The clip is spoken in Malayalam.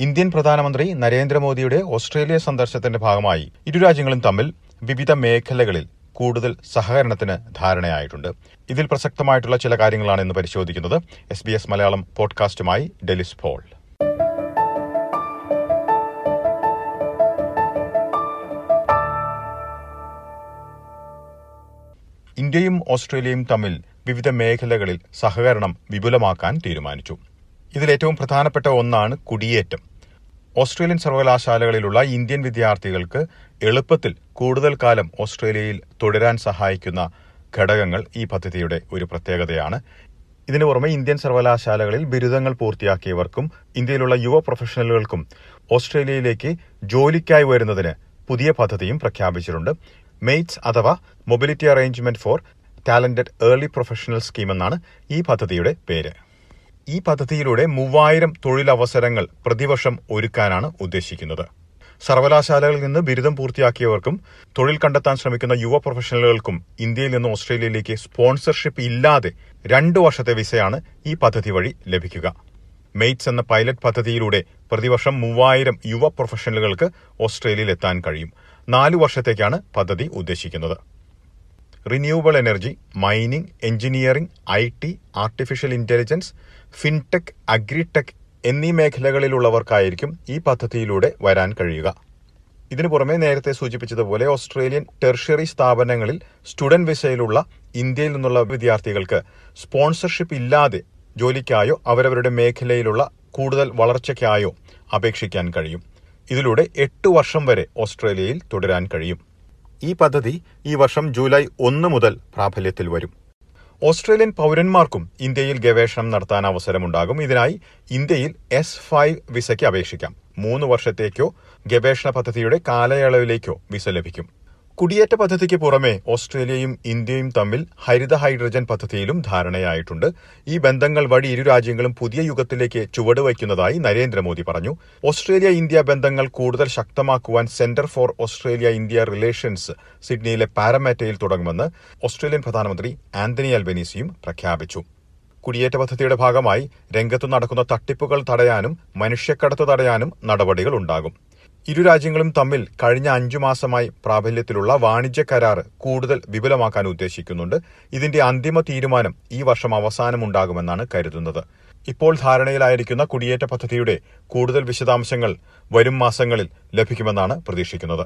Indian പ്രധാനമന്ത്രി നരേന്ദ്രമോദിയുടെ ഓസ്ട്രേലിയ സന്ദർശനത്തിന്റെ ഭാഗമായി ഇരു രാജ്യങ്ങളും തമ്മിൽ വിവിധ മേഖലകളിൽ കൂടുതൽ സഹകരണത്തിന് ധാരണയായിട്ടുണ്ട്. ഇതിൽ പ്രസക്തമായിട്ടുള്ള ചില കാര്യങ്ങളാണ് ഇന്ന് പരിശോധിക്കുന്നത്. എസ് ബി എസ് മലയാളം പോഡ്കാസ്റ്റുമായി ഡെലിസ് പോൾ. ഇന്ത്യയും ഓസ്ട്രേലിയയും തമ്മിൽ വിവിധ മേഖലകളിൽ സഹകരണം വിപുലമാക്കാൻ തീരുമാനിച്ചു. ഇതിലേറ്റവും പ്രധാനപ്പെട്ട ഒന്നാണ് കുടിയേറ്റം. ഓസ്ട്രേലിയൻ സർവകലാശാലകളിലുള്ള ഇന്ത്യൻ വിദ്യാർത്ഥികൾക്ക് എളുപ്പത്തിൽ കൂടുതൽ കാലം ഓസ്ട്രേലിയയിൽ തുടരാൻ സഹായിക്കുന്ന ഘടകങ്ങൾ ഈ പദ്ധതിയുടെ ഒരു പ്രത്യേകതയാണ്. ഇതിനു പുറമെ ഇന്ത്യൻ സർവകലാശാലകളിൽ ബിരുദങ്ങൾ പൂർത്തിയാക്കിയവർക്കും ഇന്ത്യയിലുള്ള യുവ പ്രൊഫഷണലുകൾക്കും ഓസ്ട്രേലിയയിലേക്ക് ജോലിക്കായി വരുന്നതിന് പുതിയ പദ്ധതിയും പ്രഖ്യാപിച്ചിട്ടുണ്ട്. മെയ്റ്റ്സ് അഥവാ mobility arrangement for talented early professional scheme എന്നാണ് ഈ പദ്ധതിയുടെ പേര്. ഈ പദ്ധതിയിലൂടെ മൂവായിരം തൊഴിലവസരങ്ങൾ പ്രതിവർഷം ഒരുക്കാനാണ് ഉദ്ദേശിക്കുന്നത്. സർവകലാശാലകളിൽ നിന്ന് ബിരുദം പൂർത്തിയാക്കിയവർക്കും തൊഴിൽ കണ്ടെത്താൻ ശ്രമിക്കുന്ന യുവ പ്രൊഫഷണലുകൾക്കും ഇന്ത്യയിൽ നിന്ന് ഓസ്ട്രേലിയയിലേക്ക് സ്പോൺസർഷിപ്പ് ഇല്ലാതെ രണ്ടു വർഷത്തെ വിസയാണ് ഈ പദ്ധതി വഴി ലഭിക്കുക. മെയ്റ്റ്സ് എന്ന പൈലറ്റ് പദ്ധതിയിലൂടെ പ്രതിവർഷം മൂവായിരം യുവ പ്രൊഫഷണലുകൾക്ക് ഓസ്ട്രേലിയയിൽ എത്താൻ കഴിയും. നാലു വർഷത്തേക്കാണ് പദ്ധതി ഉദ്ദേശിക്കുന്നത്. Renewable energy mining engineering I T artificial intelligence fintech agritech എന്നീ മേഖലകളിലുള്ളവർക്കായിരിക്കും ഈ പദ്ധതിയിലൂടെ വരാൻ കഴിയുക. ഇതിനു പുറമെ നേരത്തെ സൂചിപ്പിച്ചതുപോലെ ഓസ്ട്രേലിയൻ ടെർഷറി സ്ഥാപനങ്ങളിൽ സ്റ്റുഡന്റ് വിസയിലുള്ള ഇന്ത്യയിൽ നിന്നുള്ള വിദ്യാർത്ഥികൾക്ക് സ്പോൺസർഷിപ്പ് ഇല്ലാതെ ജോലിക്കായോ അവരവരുടെ മേഖലയിലുള്ള കൂടുതൽ വളർച്ചയ്ക്കായോ അപേക്ഷിക്കാൻ കഴിയും. ഇതിലൂടെ എട്ട് വർഷം വരെ ഓസ്ട്രേലിയയിൽ തുടരാൻ കഴിയും. ഈ പദ്ധതി ഈ വർഷം ജൂലൈ ഒന്ന് മുതൽ പ്രാബല്യത്തിൽ വരും. ഓസ്ട്രേലിയൻ പൗരന്മാർക്കും ഇന്ത്യയിൽ ഗവേഷണം നടത്താൻ അവസരമുണ്ടാകും. ഇതിനായി ഇന്ത്യയിൽ എസ് ഫൈവ് വിസയ്ക്ക് അപേക്ഷിക്കാം. മൂന്ന് വർഷത്തേക്കോ ഗവേഷണ പദ്ധതിയുടെ കാലയളവിലേക്കോ വിസ ലഭിക്കും. കുടിയേറ്റ പദ്ധതിക്ക് പുറമെ ഓസ്ട്രേലിയയും ഇന്ത്യയും തമ്മിൽ ഹരിത ഹൈഡ്രജൻ പദ്ധതിയിലും ധാരണയായിട്ടുണ്ട്. ഈ ബന്ധങ്ങൾ വഴി ഇരു രാജ്യങ്ങളും പുതിയ യുഗത്തിലേക്ക് ചുവടുവയ്ക്കുന്നതായി നരേന്ദ്രമോദി പറഞ്ഞു. ഓസ്ട്രേലിയ ഇന്ത്യ ബന്ധങ്ങൾ കൂടുതൽ ശക്തമാക്കുവാൻ centre for Australia India relations സിഡ്നിയിലെ പാരമേറ്റയിൽ തുടങ്ങുമെന്ന് ഓസ്ട്രേലിയൻ പ്രധാനമന്ത്രി ആന്റണി അൽബനീസിയും പ്രഖ്യാപിച്ചു. കുടിയേറ്റ പദ്ധതിയുടെ ഭാഗമായി രംഗത്തു നടക്കുന്ന തട്ടിപ്പുകൾ തടയാനും മനുഷ്യക്കടത്ത് തടയാനും നടപടികൾ ഉണ്ടാകും. ഇരു രാജ്യങ്ങളും തമ്മിൽ കഴിഞ്ഞ അഞ്ചു മാസമായി പ്രാബല്യത്തിലുള്ള വാണിജ്യ കരാർ കൂടുതൽ വിപുലമാക്കാൻ ഉദ്ദേശിക്കുന്നുണ്ട്. ഇതിന്റെ അന്തിമ തീരുമാനം ഈ വർഷം അവസാനമുണ്ടാകുമെന്നാണ് കരുതുന്നത്. ഇപ്പോൾ ധാരണയിലായിരിക്കുന്ന കുടിയേറ്റ പദ്ധതിയുടെ കൂടുതൽ വിശദാംശങ്ങൾ വരും മാസങ്ങളിൽ ലഭിക്കുമെന്നാണ് പ്രതീക്ഷിക്കുന്നത്.